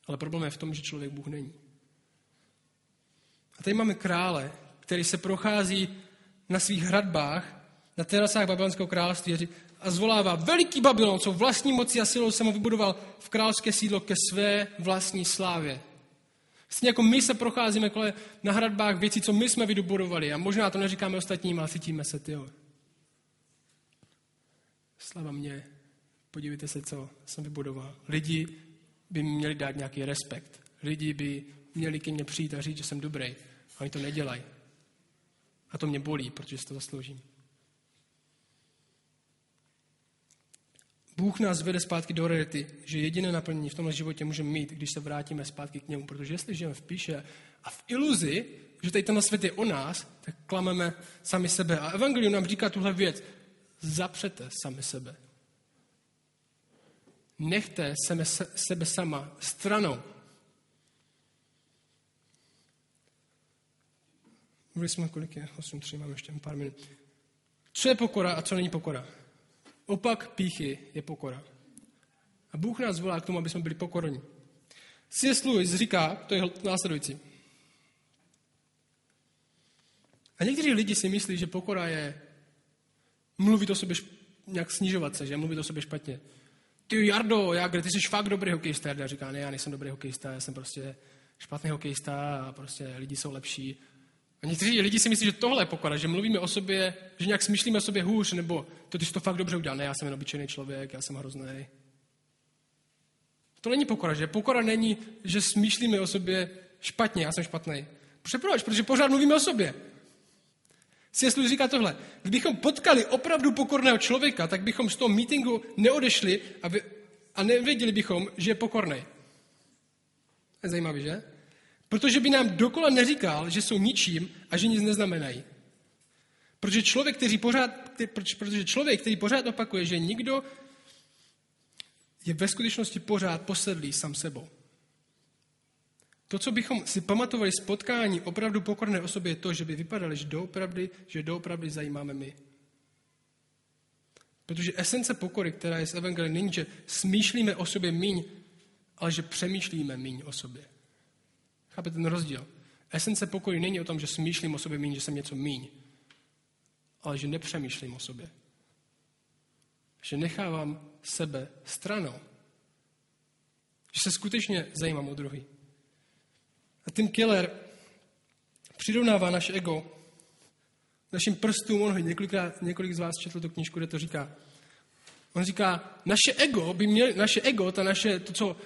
Ale problém je v tom, že člověk Bůh není. A tady máme krále, který se prochází na svých hradbách, na terasách babylonského království a zvolává, veliký Babylon, co vlastní moci a silou jsem ho vybudoval v královské sídlo ke své vlastní slávě. Stejně jako my se procházíme kole na hradbách věcí, co my jsme vybudovali a možná to neříkáme ostatním, ale cítíme se, tyjo. Slava mě, podívejte se, co jsem vybudoval. Lidi by mi měli dát nějaký respekt. Lidi by měli ke mně přijít a říct, že jsem dobrý. A oni to nedělají. A to mě bolí, protože si to zasloužím. Bůh nás vede zpátky do reality, že jediné naplnění v tomhle životě můžeme mít, když se vrátíme zpátky k němu. Protože jestli žijeme v píše a v iluzi, že tady ten svět je o nás, tak klameme sami sebe. A Evangelium nám říká tuhle věc. Zapřete sami sebe. Nechte sebe, sebe sama stranou. Mluvili jsme, kolik je? 8.3, máme ještě pár minut. Co je pokora a co není pokora? Opak píchy je pokora. A Bůh nás volá k tomu, aby jsme byli pokorní. C.S. Lewis říká, to je následující. A někteří lidi si myslí, že pokora je mluvit o sobě, nějak snižovat se, že mluvit o sobě špatně. Ty Jardo, jak, ty jsi fakt dobrý hokejista. Jarda říká, ne, já nejsem dobrý hokejista, já jsem prostě špatný hokejista a prostě lidi jsou lepší. A někteří lidi si myslí, že tohle je pokora, že mluvíme o sobě, že nějak smýšlíme o sobě hůř, nebo to ty jsi to fakt dobře udělal. Ne, já jsem jen obyčejný člověk, já jsem hrozný. To není pokora, že pokora není, že smýšlíme o sobě špatně, já jsem špatný. Protože proč? Protože pořád mluvíme o sobě. C.S. říká tohle. Kdybychom potkali opravdu pokorného člověka, tak bychom z toho meetingu neodešli a, vy, a nevěděli bychom, že je pokorný. Je zajímavý, že? Protože by nám dokola neříkal, že jsou ničím a že nic neznamenají. Protože člověk, který pořád, protože člověk, který pořád opakuje, že nikdo je ve skutečnosti pořád posedlý sám sebou. To, co bychom si pamatovali z potkání opravdu pokorné osoby, je to, že by vypadali, že doopravdy, že doopravdy zajímáme my. Protože esence pokory, která je z Evangelia, není, že smýšlíme o sobě míň, ale že přemýšlíme míň o sobě. Chápete ten rozdíl? Esence pokory není o tom, že smýšlím o sobě míň, že jsem něco míň, ale že nepřemýšlím o sobě. Že nechávám sebe stranou. Že se skutečně zajímám o druhý. A Tim Keller přirovnává naše ego našim prstům, on několikrát, několik z vás četl tu knižku, kde to říká. On říká, naše ego by měl, naše ego, ta naše, to, co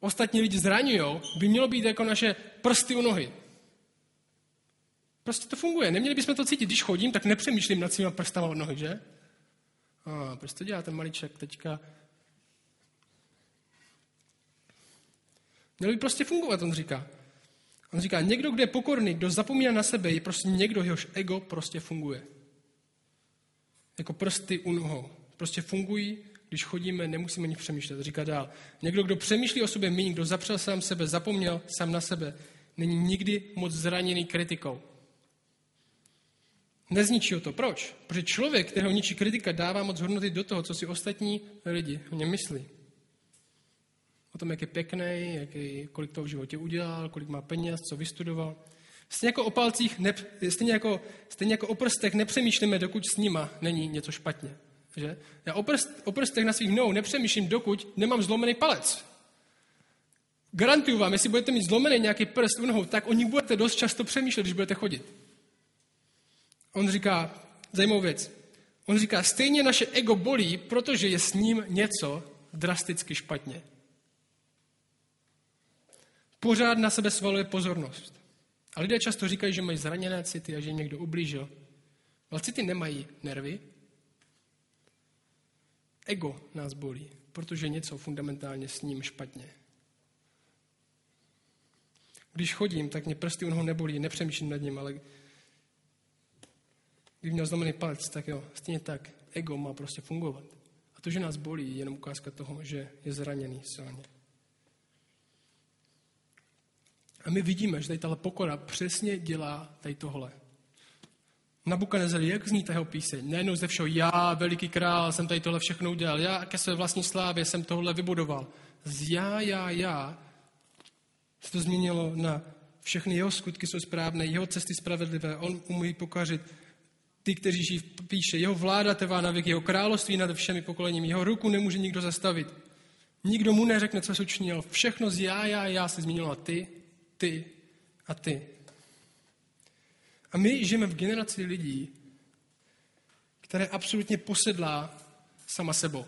ostatní lidi zraňují, by mělo být jako naše prsty u nohy. Prostě to funguje. Neměli bychom to cítit. Když chodím, tak nepřemýšlím nad svýma prstama od nohy, že? A, prostě to dělá ten maliček teďka? Měl by prostě fungovat, on říká. On říká, někdo, kdo je pokorný, kdo zapomíná na sebe, je prostě někdo, jehož ego prostě funguje. Jako prsty u nohou. Prostě fungují, když chodíme, nemusíme nic přemýšlet. Říká dál. Někdo, kdo přemýšlí o sobě méně, kdo zapřel sám sebe, zapomněl sám na sebe, není nikdy moc zraněný kritikou. Nezničí ho to. Proč? Protože člověk, kterého ničí kritika, dává moc hodnoty do toho, co si ostatní lidi o něm myslí o tom, jak je pěkný, jaký, kolik toho v životě udělal, kolik má peněz, co vystudoval. Stejně jako o palcích, ne, stejně, jako, stejně jako o prstech nepřemýšlíme, dokud s nima není něco špatně. Že? Já o, prst, o prstech na svých nohou nepřemýšlím, dokud nemám zlomený palec. Garantuju vám, jestli budete mít zlomený nějaký prst u nohou, tak o ní budete dost často přemýšlet, když budete chodit. On říká, zajímavou věc, on říká, stejně naše ego bolí, protože je s ním něco drasticky špatně pořád na sebe svaluje pozornost. A lidé často říkají, že mají zraněné city a že jim někdo ublížil. Ale city nemají nervy. Ego nás bolí, protože něco fundamentálně s ním špatně. Když chodím, tak mě prsty u nebolí, nepřemýšlím nad ním, ale když měl zlomený palec, tak jo, stejně tak ego má prostě fungovat. A to, že nás bolí, je jenom ukázka toho, že je zraněný silně. A my vidíme, že tady tahle pokora přesně dělá tady tohle. Nabukadnezzar, jak zní ta jeho píseň? Nejenom ze všeho, já, veliký král, jsem tady tohle všechno udělal, já ke své vlastní slávě jsem tohle vybudoval. Z já, já, já se to změnilo na všechny jeho skutky jsou správné, jeho cesty spravedlivé, on umí pokařit ty, kteří žijí, píše, jeho vláda trvá na věk, jeho království nad všemi pokoleními, jeho ruku nemůže nikdo zastavit. Nikdo mu neřekne, co se učinil. Všechno z já, já, já se změnilo a ty ty a ty. A my žijeme v generaci lidí, které absolutně posedlá sama sebou.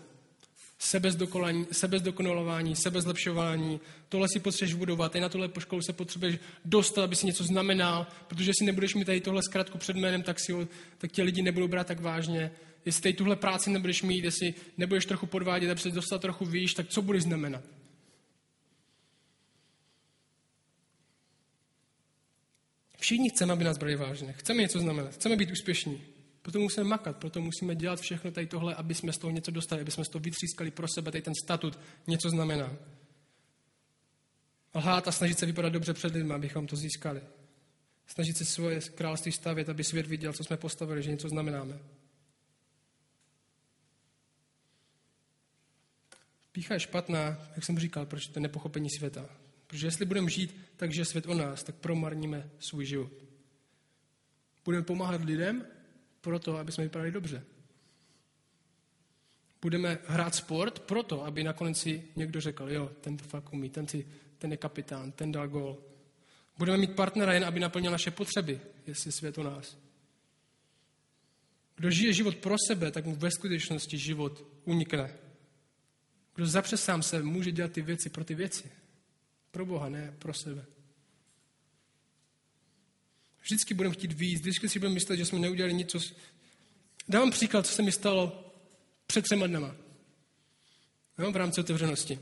Sebezdokonalování, sebezlepšování, tohle si potřebuješ budovat, i na tohle školu se potřebuješ dostat, aby si něco znamenal, protože si nebudeš mít tady tohle zkrátku před jménem, tak, si ho, tak tě lidi nebudou brát tak vážně. Jestli tady tuhle práci nebudeš mít, jestli nebudeš trochu podvádět, aby se dostat trochu výš, tak co budeš znamenat? Všichni chceme, aby nás brali vážně. Chceme něco znamenat, chceme být úspěšní. Proto musíme makat, proto musíme dělat všechno tady tohle, aby jsme z toho něco dostali, aby jsme z toho vytřískali pro sebe, tady ten statut něco znamená. Lhát a snažit se vypadat dobře před lidmi, abychom to získali. Snažit se svoje království stavět, aby svět viděl, co jsme postavili, že něco znamenáme. Pícha je špatná, jak jsem říkal, proč to je nepochopení světa. Protože jestli budeme žít tak, že svět o nás, tak promarníme svůj život. Budeme pomáhat lidem proto, aby jsme vypadali dobře. Budeme hrát sport proto, aby nakonec si někdo řekl, jo, ten to fakt umí, ten, si, ten je kapitán, ten dal gol. Budeme mít partnera jen, aby naplnil naše potřeby, jestli svět o nás. Kdo žije život pro sebe, tak mu ve skutečnosti život unikne. Kdo zapře sám se, může dělat ty věci pro ty věci. Pro Boha, ne pro sebe. Vždycky budeme chtít víc, vždycky si budeme myslet, že jsme neudělali nic. Co... Dávám příklad, co se mi stalo před třema dnama. No, v rámci otevřenosti.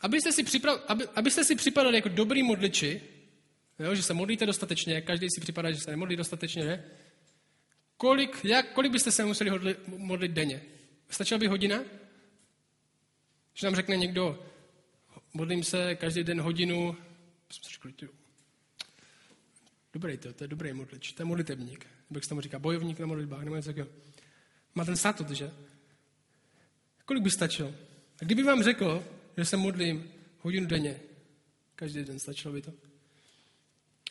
abyste si, připrav, aby, abyste si připadali jako dobrý modliči, jo, že se modlíte dostatečně, každý si připadá, že se nemodlí dostatečně, ne? Kolik, jak, kolik byste se museli hodli, modlit denně? Stačila by hodina? Když nám řekne někdo, modlím se každý den hodinu, dobrý to, to je dobrý modlič, to je modlitebník. Nebo jak se tomu říká, bojovník na modlitbách, nebo něco takového. Má ten statut, že? Kolik by stačilo? A kdyby vám řekl, že se modlím hodinu denně, každý den stačilo by to.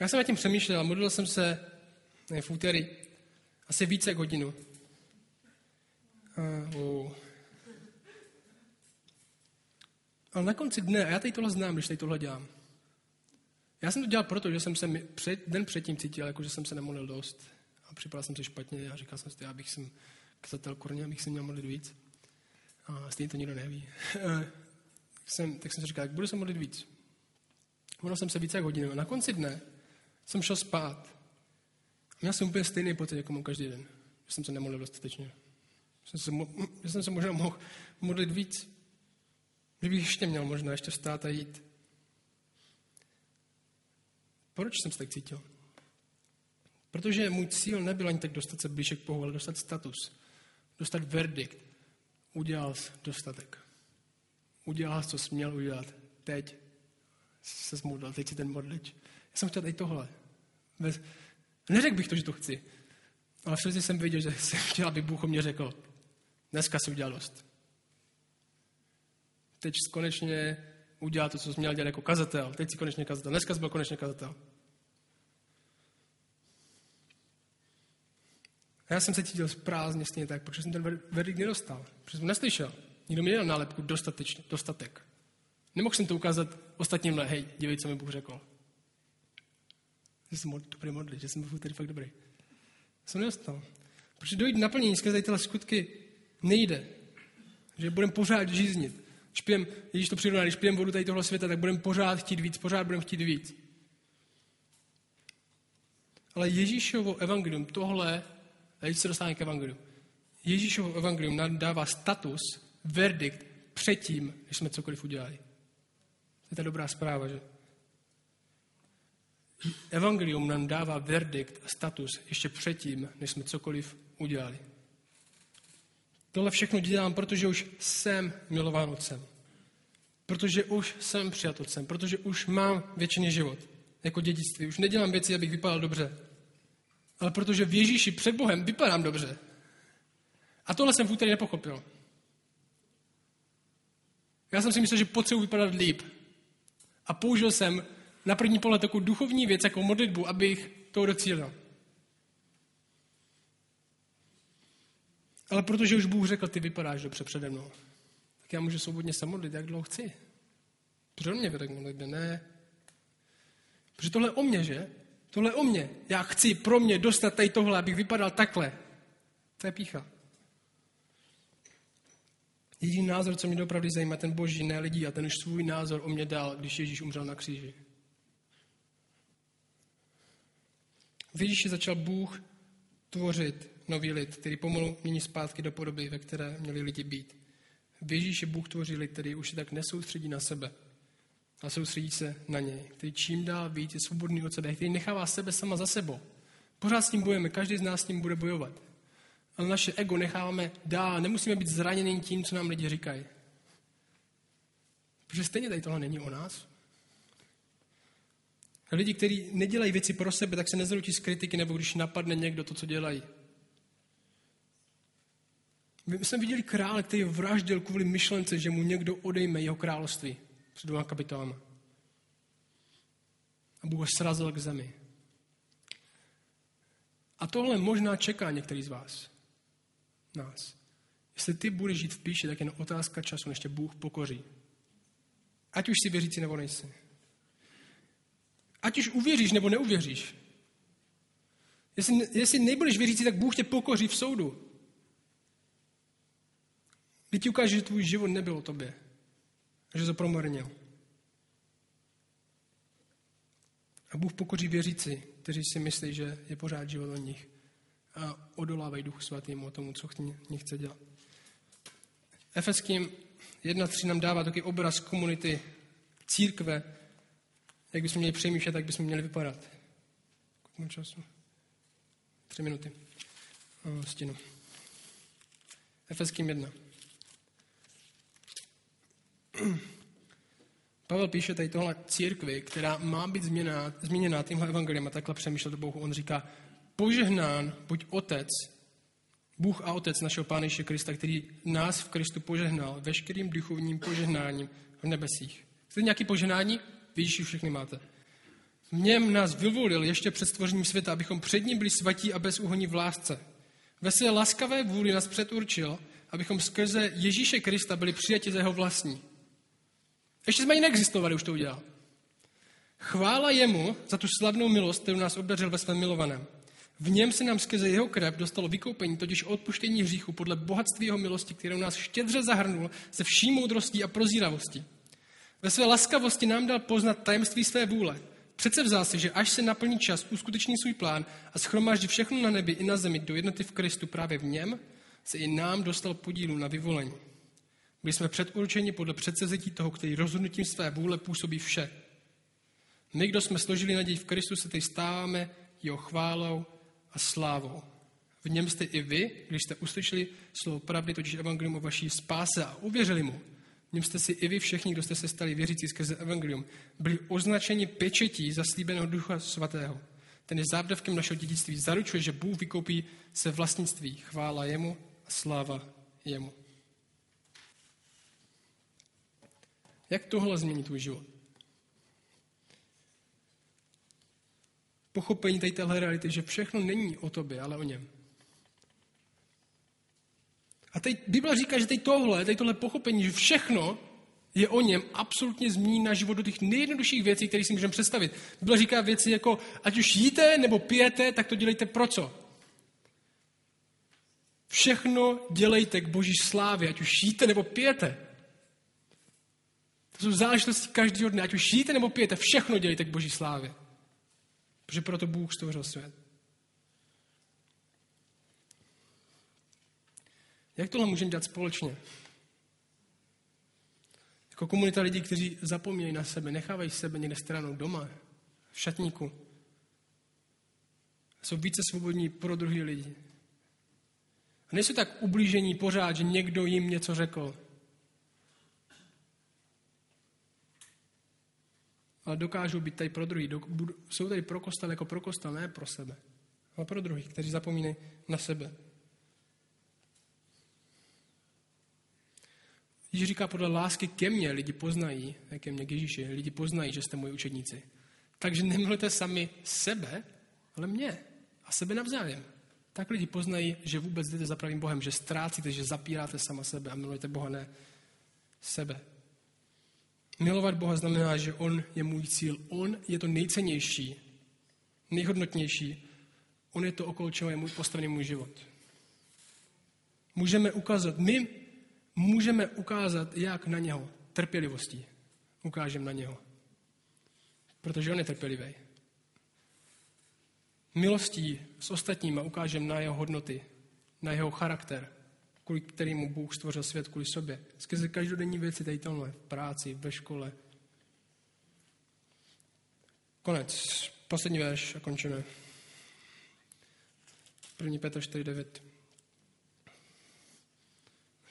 Já jsem nad tím přemýšlel modlil jsem se ne, v úterý asi více jak hodinu. A, oh. Ale na konci dne, a já tady tohle znám, když tady tohle dělám. Já jsem to dělal proto, že jsem se před, den předtím cítil, jako že jsem se nemodlil dost. A připadal jsem se špatně a říkal jsem si, abych jsem kazatel kurně, abych se měl modlit víc. A stejně to nikdo neví. jsem, tak jsem si říkal, jak budu se modlit víc. Modlil jsem se více jak hodinu. A na konci dne jsem šel spát. A měl jsem úplně stejný pocit, jako mám každý den. Že jsem se nemodlil dostatečně. Jsem se, že jsem se možná mohl modlit víc. Že bych ještě měl možná ještě vstát a jít. Proč jsem se tak cítil? Protože můj cíl nebyl ani tak dostat se blíže k Bohu, ale dostat status, dostat verdikt. Udělal jsi dostatek. Udělal jsi, co jsi měl udělat. Teď se zmodlil, teď si ten modlič. Já jsem chtěl i tohle. Bez... Neřekl bych to, že to chci. Ale všude jsem věděl, že jsem chtěl, aby Bůh o mě řekl. Dneska si udělal dost. Teď konečně udělal to, co jsi měl dělat jako kazatel. Teď si konečně kazatel. Dneska jsi byl konečně kazatel. A já jsem se cítil prázdně stejně tak, protože jsem ten verdikt nedostal. Protože jsem neslyšel. Nikdo mi nedal nálepku dostatečně, dostatek. Nemohl jsem to ukázat ostatním, hej, dívej, co mi Bůh řekl. Že jsem dobrý modlit, že jsem byl tady fakt dobrý. Jsem nedostal. Protože dojít naplnění skrze tyhle skutky nejde. Že budeme pořád žíznit. Když pijem, když to přirovná, když pijem vodu tady tohle světa, tak budeme pořád chtít víc, pořád budeme chtít víc. Ale Ježíšovo evangelium, tohle, a teď se dostáváme k evangeliu. Ježíšovo evangelium nám dává status, verdikt předtím, než jsme cokoliv udělali. To je ta dobrá zpráva, že? Evangelium nám dává verdikt a status ještě předtím, než jsme cokoliv udělali. Tohle všechno dělám, protože už jsem milován otcem. Protože už jsem přijat otcem. Protože už mám většině život. Jako dědictví. Už nedělám věci, abych vypadal dobře. Ale protože v Ježíši před Bohem vypadám dobře. A tohle jsem v úterý nepochopil. Já jsem si myslel, že potřebuji vypadat líp. A použil jsem na první pohled takovou duchovní věc, jako modlitbu, abych to docílil. Ale protože už Bůh řekl, ty vypadáš dobře přede mnou, tak já můžu svobodně se modlit, jak dlouho chci. Proč mě vede k modlitbě? Ne. Protože tohle je o mě, že? Tohle je o mě. Já chci pro mě dostat tady tohle, abych vypadal takhle. To je pícha. Jediný názor, co mě dopravdy zajímá, ten boží, ne lidí, a ten už svůj názor o mě dal, když Ježíš umřel na kříži. V Ježíši začal Bůh tvořit nový lid, který pomalu mění zpátky do podoby, ve které měli lidi být. V Ježíši Bůh tvoří lid, který už se tak nesoustředí na sebe, a soustředí se na něj, který čím dál víc je svobodný od sebe, který nechává sebe sama za sebou. Pořád s tím bojujeme, každý z nás s tím bude bojovat. Ale naše ego necháváme dál, nemusíme být zraněným tím, co nám lidi říkají. Protože stejně tady tohle není o nás. Lidi, kteří nedělají věci pro sebe, tak se nezrutí z kritiky, nebo když napadne někdo to, co dělají. My jsme viděli krále, který vraždil kvůli myšlence, že mu někdo odejme jeho království před dvěma kapitolama. A Bůh ho srazil k zemi. A tohle možná čeká některý z vás. Nás. Jestli ty budeš žít v píši, tak jen otázka času, než tě Bůh pokoří. Ať už si věřící nebo nejsi. Ať už uvěříš nebo neuvěříš. Jestli, jestli nebudeš věřící, tak Bůh tě pokoří v soudu. Kdy ti ukáže, že tvůj život nebyl o tobě. Že to promarnil. A Bůh pokoří věřící, kteří si myslí, že je pořád život o nich. A odolávají Duchu Svatým o tomu, co ní dělat. Efeským 1.3 nám dává taky obraz komunity církve, jak bychom měli přemýšlet, jak bychom měli vypadat. Kolik času? Tři minuty. Stinu. Efeským 1. Pavel píše tady tohle církvi, která má být změná, změněná tímhle evangeliem a takhle přemýšlet o Bohu. On říká, požehnán buď Otec, Bůh a Otec našeho Pána Ježíše Krista, který nás v Kristu požehnal veškerým duchovním požehnáním v nebesích. Chcete nějaké požehnání? Vidíš, všechny máte. V něm nás vyvolil ještě před stvořením světa, abychom před ním byli svatí a bezúhoní v lásce. Ve své laskavé vůli nás předurčil, abychom skrze Ježíše Krista byli přijati za jeho vlastní. Ještě jsme ani neexistovali, už to udělal. Chvála jemu za tu slavnou milost, kterou nás obdařil ve svém milovaném. V něm se nám skrze jeho krev dostalo vykoupení, totiž odpuštění hříchu podle bohatství jeho milosti, kterou nás štědře zahrnul se vší moudrostí a prozíravostí. Ve své laskavosti nám dal poznat tajemství své vůle. Přece vzal si, že až se naplní čas, uskuteční svůj plán a schromáždí všechno na nebi i na zemi do jednoty v Kristu právě v něm, se i nám dostal podílu na vyvolení. Byli jsme předurčeni podle předsevzetí toho, který rozhodnutím své vůle působí vše. My, kdo jsme složili naději v Kristu, se teď stáváme jeho chválou a slávou. V něm jste i vy, když jste uslyšeli slovo pravdy, totiž evangelium o vaší spáse a uvěřili mu. V něm jste si i vy všichni, kdo jste se stali věřící skrze evangelium, byli označeni pečetí zaslíbeného ducha svatého. Ten je zábdavkem našeho dědictví. Zaručuje, že Bůh vykoupí se vlastnictví. Chvála jemu a sláva jemu. Jak tohle změní tvůj život? Pochopení tady téhle reality, že všechno není o tobě, ale o něm. A teď Bible říká, že teď tohle, teď tohle pochopení, že všechno je o něm, absolutně změní na život do těch nejjednodušších věcí, které si můžeme představit. Bible říká věci jako, ať už jíte nebo pijete, tak to dělejte pro co? Všechno dělejte k boží slávě, ať už jíte nebo pijete. To jsou záležitosti každého dne, ať už jíte nebo pijete, všechno dělejte k boží slávě. Protože proto Bůh stvořil svět. Jak tohle můžeme dělat společně? Jako komunita lidí, kteří zapomínají na sebe, nechávají sebe někde stranou doma, v šatníku. Jsou více svobodní pro druhý lidi. A nejsou tak ublížení pořád, že někdo jim něco řekl. Ale dokážou být tady pro druhý. Jsou tady pro kostel jako pro kostel, ne pro sebe. Ale pro druhý, kteří zapomínají na sebe. Ježíš říká, podle lásky ke mně lidi poznají, ne ke mně, k Ježíši, lidi poznají, že jste moji učedníci. Takže nemilujte sami sebe, ale mě a sebe navzájem. Tak lidi poznají, že vůbec jdete za pravým Bohem, že ztrácíte, že zapíráte sama sebe a milujete Boha, ne sebe. Milovat Boha znamená, že On je můj cíl. On je to nejcennější, nejhodnotnější. On je to, okolo čeho je můj postavený můj život. Můžeme ukázat, my můžeme ukázat, jak na něho trpělivostí ukážeme na něho. Protože on je trpělivý. Milostí s ostatníma ukážeme na jeho hodnoty, na jeho charakter, kvůli kterému Bůh stvořil svět kvůli sobě. Skrze každodenní věci tady tohle, v práci, ve škole. Konec. Poslední verš a končíme. 1. Petr 4.9.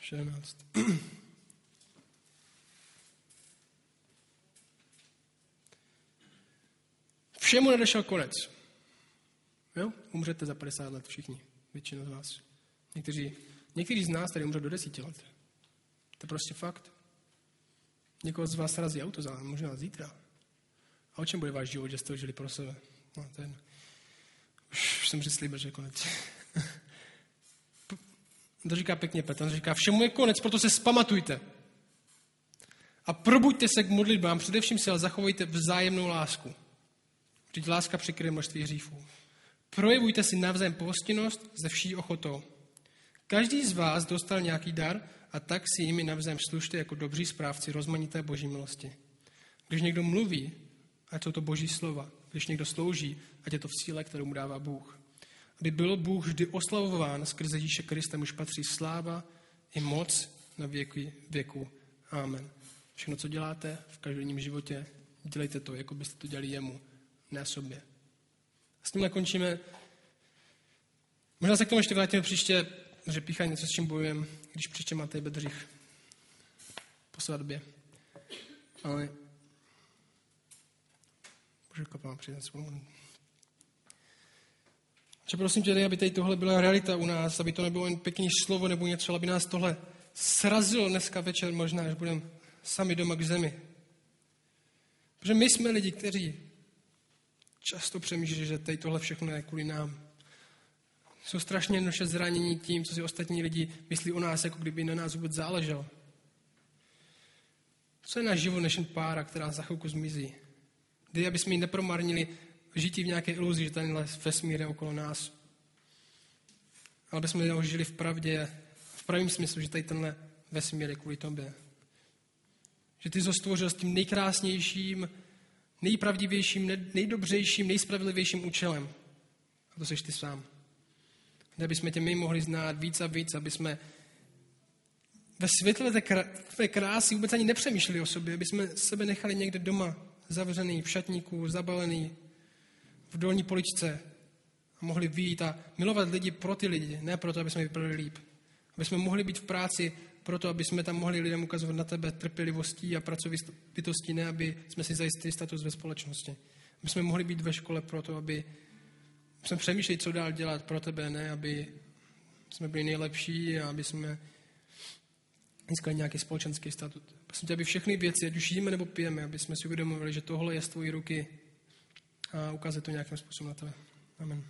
16. Všemu nadešel konec. Jo? Umřete za 50 let všichni, většina z vás. Někteří, někteří z nás tady umřou do desíti let. To je prostě fakt. Někoho z vás razí auto za možná zítra. A o čem bude váš život, že jste žili pro sebe? No, ten. Už jsem přislíbil, že konec. To říká pěkně Petr, říká, všemu je konec, proto se spamatujte. A probuďte se k modlitbám, především si ale zachovejte vzájemnou lásku. Vždyť láska přikryje množství hříchů. Projevujte si navzájem pohostinnost ze vší ochotou. Každý z vás dostal nějaký dar a tak si jimi navzájem služte jako dobří správci rozmanité boží milosti. Když někdo mluví, ať jsou to boží slova. Když někdo slouží, ať je to v síle, kterou mu dává Bůh aby byl Bůh vždy oslavován skrze Ježíše Krista, muž patří sláva i moc na věky věku. Amen. Všechno, co děláte v každodenním životě, dělejte to, jako byste to dělali jemu, ne sobě. A s tímhle končíme. Možná se k tomu ještě vrátíme příště, že píchá něco, s čím bojujeme, když příště máte bedřích po svatbě. Ale Bože, kapela, přijde. Že prosím tě, aby tady tohle byla realita u nás, aby to nebylo jen pěkný slovo nebo něco, aby nás tohle srazilo dneska večer možná, až budeme sami doma k zemi. Protože my jsme lidi, kteří často přemýšlí, že tady tohle všechno je kvůli nám. Jsou strašně naše zranění tím, co si ostatní lidi myslí o nás, jako kdyby na nás vůbec záleželo. Co je náš život než jen pára, která za chvilku zmizí? Kdy, aby jsme ji nepromarnili žití v nějaké iluzi, že tenhle vesmír je okolo nás. Ale aby jsme ho žili v pravdě, v pravém smyslu, že tady tenhle vesmír je kvůli tobě. Že ty jsi stvořil s tím nejkrásnějším, nejpravdivějším, nejdobřejším, nejspravedlivějším účelem. A to jsi ty sám. Aby jsme tě my mohli znát víc a víc, aby jsme ve světle té krásy vůbec ani nepřemýšleli o sobě, aby jsme sebe nechali někde doma, zavřený v šatníku, zabalený v dolní poličce a mohli výjít a milovat lidi pro ty lidi, ne proto, aby jsme vypadali líp. Aby jsme mohli být v práci proto, aby jsme tam mohli lidem ukazovat na tebe trpělivostí a pracovitostí, ne aby jsme si zajistili status ve společnosti. Aby jsme mohli být ve škole proto, aby jsme přemýšleli, co dál dělat pro tebe, ne aby jsme byli nejlepší a aby jsme získali nějaký společenský statut. Prosím tě, aby všechny věci, ať už jíme nebo pijeme, aby jsme si uvědomovali, že tohle je z tvojí ruky a ukázat to nějakým způsobem na tebe. Amen.